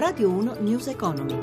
Radio 1 News Economy.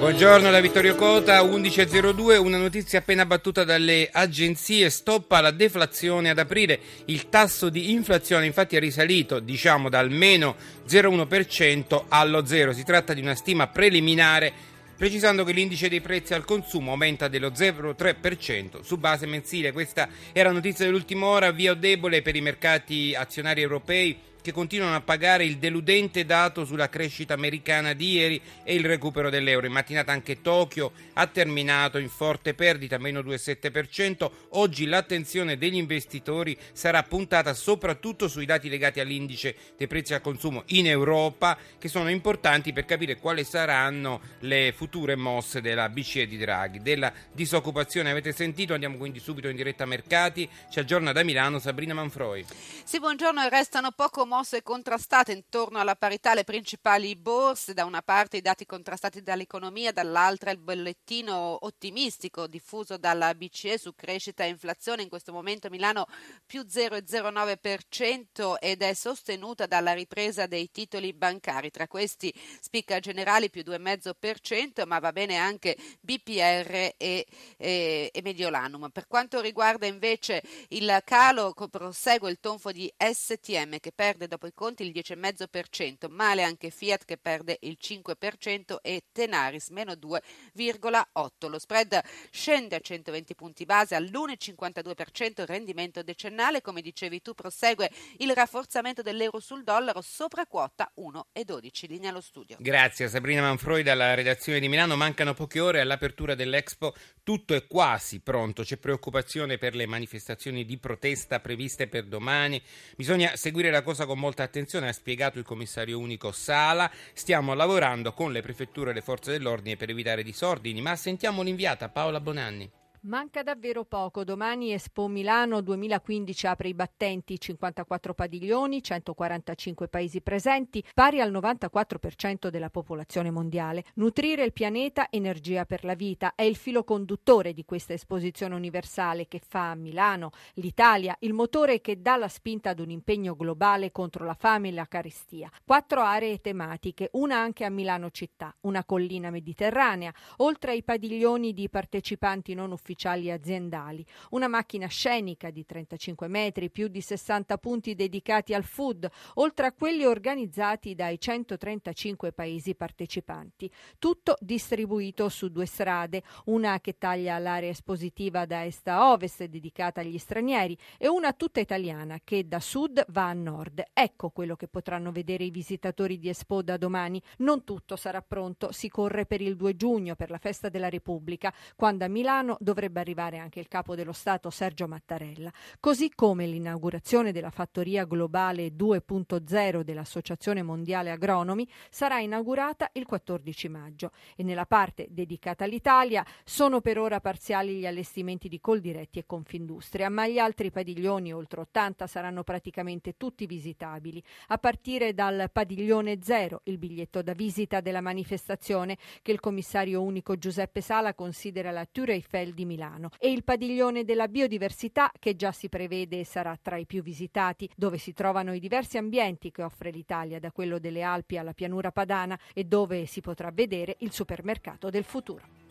Buongiorno da Vittorio Cota, 11.02, una notizia appena battuta dalle agenzie, stoppa la deflazione ad aprile, il tasso di inflazione infatti è risalito diciamo dal meno 0,1% allo 0, si tratta di una stima preliminare precisando che l'indice dei prezzi al consumo aumenta dello 0,3% su base mensile. Questa era notizia dell'ultima ora, via debole per i mercati azionari europei che continuano a pagare il deludente dato sulla crescita americana di ieri e il recupero dell'euro. In mattinata anche Tokyo ha terminato in forte perdita, meno 2,7%. Oggi l'attenzione degli investitori sarà puntata soprattutto sui dati legati all'indice dei prezzi al consumo in Europa, che sono importanti per capire quali saranno le future mosse della BCE di Draghi. Della disoccupazione avete sentito, andiamo quindi subito in diretta a mercati. Ci aggiorna da Milano Sabrina Manfroi. Sì, buongiorno, restano poco mosse contrastate intorno alla parità le principali borse, da una parte i dati contrastati dall'economia, dall'altra il bollettino ottimistico diffuso dalla BCE su crescita e inflazione, in questo momento Milano più 0,09% ed è sostenuta dalla ripresa dei titoli bancari, tra questi spicca generali più 2,5%, ma va bene anche BPR e, e, e Mediolanum. Per quanto riguarda invece il calo, prosegue il tonfo di STM che perde perde dopo i conti il 10,5%, male anche Fiat che perde il 5% e Tenaris meno 2,8%. Lo spread scende a 120 punti base all'1,52% il rendimento decennale, come dicevi tu prosegue il rafforzamento dell'euro sul dollaro sopra quota 1,12. Linea allo studio. Grazie Sabrina Manfroi dalla redazione di Milano. Mancano poche ore all'apertura dell'Expo, tutto è quasi pronto, c'è preoccupazione per le manifestazioni di protesta previste per domani. Bisogna seguire la cosa con con molta attenzione, ha spiegato il commissario unico Sala. Stiamo lavorando con le prefetture e le forze dell'ordine per evitare disordini, ma sentiamo l'inviata Paola Bonanni. Manca davvero poco. Domani Expo Milano 2015 apre i battenti, 54 padiglioni, 145 paesi presenti, pari al 94% della popolazione mondiale. Nutrire il pianeta, energia per la vita, è il filo conduttore di questa esposizione universale che fa a Milano, l'Italia, il motore che dà la spinta ad un impegno globale contro la fame e la carestia. Quattro aree tematiche, una anche a Milano città, una collina mediterranea, oltre ai padiglioni di partecipanti non ufficiali ufficiali aziendali, una macchina scenica di 35 metri, più di 60 punti dedicati al food, oltre a quelli organizzati dai 135 paesi partecipanti. Tutto distribuito su due strade, una che taglia l'area espositiva da est a ovest dedicata agli stranieri e una tutta italiana che da sud va a nord. Ecco quello che potranno vedere i visitatori di Expo da domani. Non tutto sarà pronto, si corre per il 2 giugno per la festa della Repubblica, quando a Milano dovrebbe dovrebbe arrivare anche il capo dello Stato Sergio Mattarella, così come l'inaugurazione della fattoria globale 2.0 dell'Associazione Mondiale Agronomi sarà inaugurata il 14 maggio. E nella parte dedicata all'Italia sono per ora parziali gli allestimenti di Coldiretti e Confindustria, ma gli altri padiglioni, oltre 80, saranno praticamente tutti visitabili, a partire dal padiglione 0, il biglietto da visita della manifestazione che il commissario unico Giuseppe Sala considera la Tour Eiffel di Milano e il padiglione della biodiversità che già si prevede sarà tra i più visitati, dove si trovano i diversi ambienti che offre l'Italia, da quello delle Alpi alla pianura padana e dove si potrà vedere il supermercato del futuro.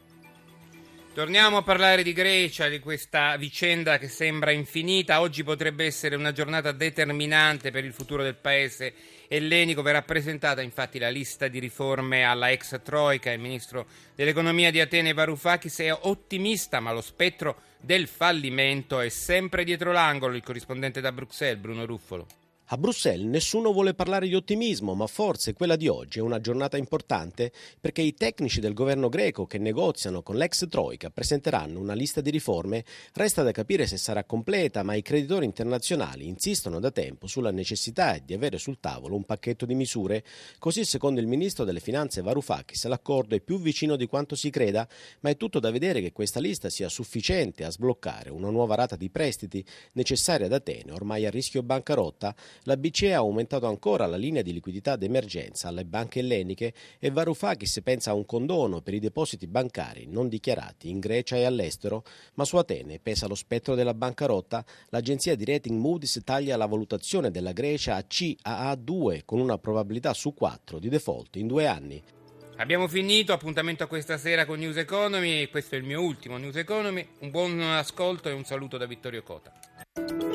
Torniamo a parlare di Grecia, di questa vicenda che sembra infinita. Oggi potrebbe essere una giornata determinante per il futuro del paese ellenico. Verrà presentata infatti la lista di riforme alla ex Troika. Il ministro dell'economia di Atene Varoufakis è ottimista, ma lo spettro del fallimento è sempre dietro l'angolo. Il corrispondente da Bruxelles, Bruno Ruffolo. A Bruxelles nessuno vuole parlare di ottimismo, ma forse quella di oggi è una giornata importante perché i tecnici del governo greco che negoziano con l'ex Troika presenteranno una lista di riforme. Resta da capire se sarà completa, ma i creditori internazionali insistono da tempo sulla necessità di avere sul tavolo un pacchetto di misure. Così, secondo il ministro delle Finanze Varoufakis, l'accordo è più vicino di quanto si creda, ma è tutto da vedere che questa lista sia sufficiente a sbloccare una nuova rata di prestiti necessaria ad Atene, ormai a rischio bancarotta La BCE ha aumentato ancora la linea di liquidità d'emergenza alle banche elleniche e Varoufakis pensa a un condono per i depositi bancari non dichiarati in Grecia e all'estero, ma su Atene pesa lo spettro della bancarotta. L'agenzia di rating Moody's taglia la valutazione della Grecia a CAA2 con una probabilità su 4 di default in due anni. Abbiamo finito, appuntamento a questa sera con News Economy, questo è il mio ultimo News Economy, un buon ascolto e un saluto da Vittorio Cota.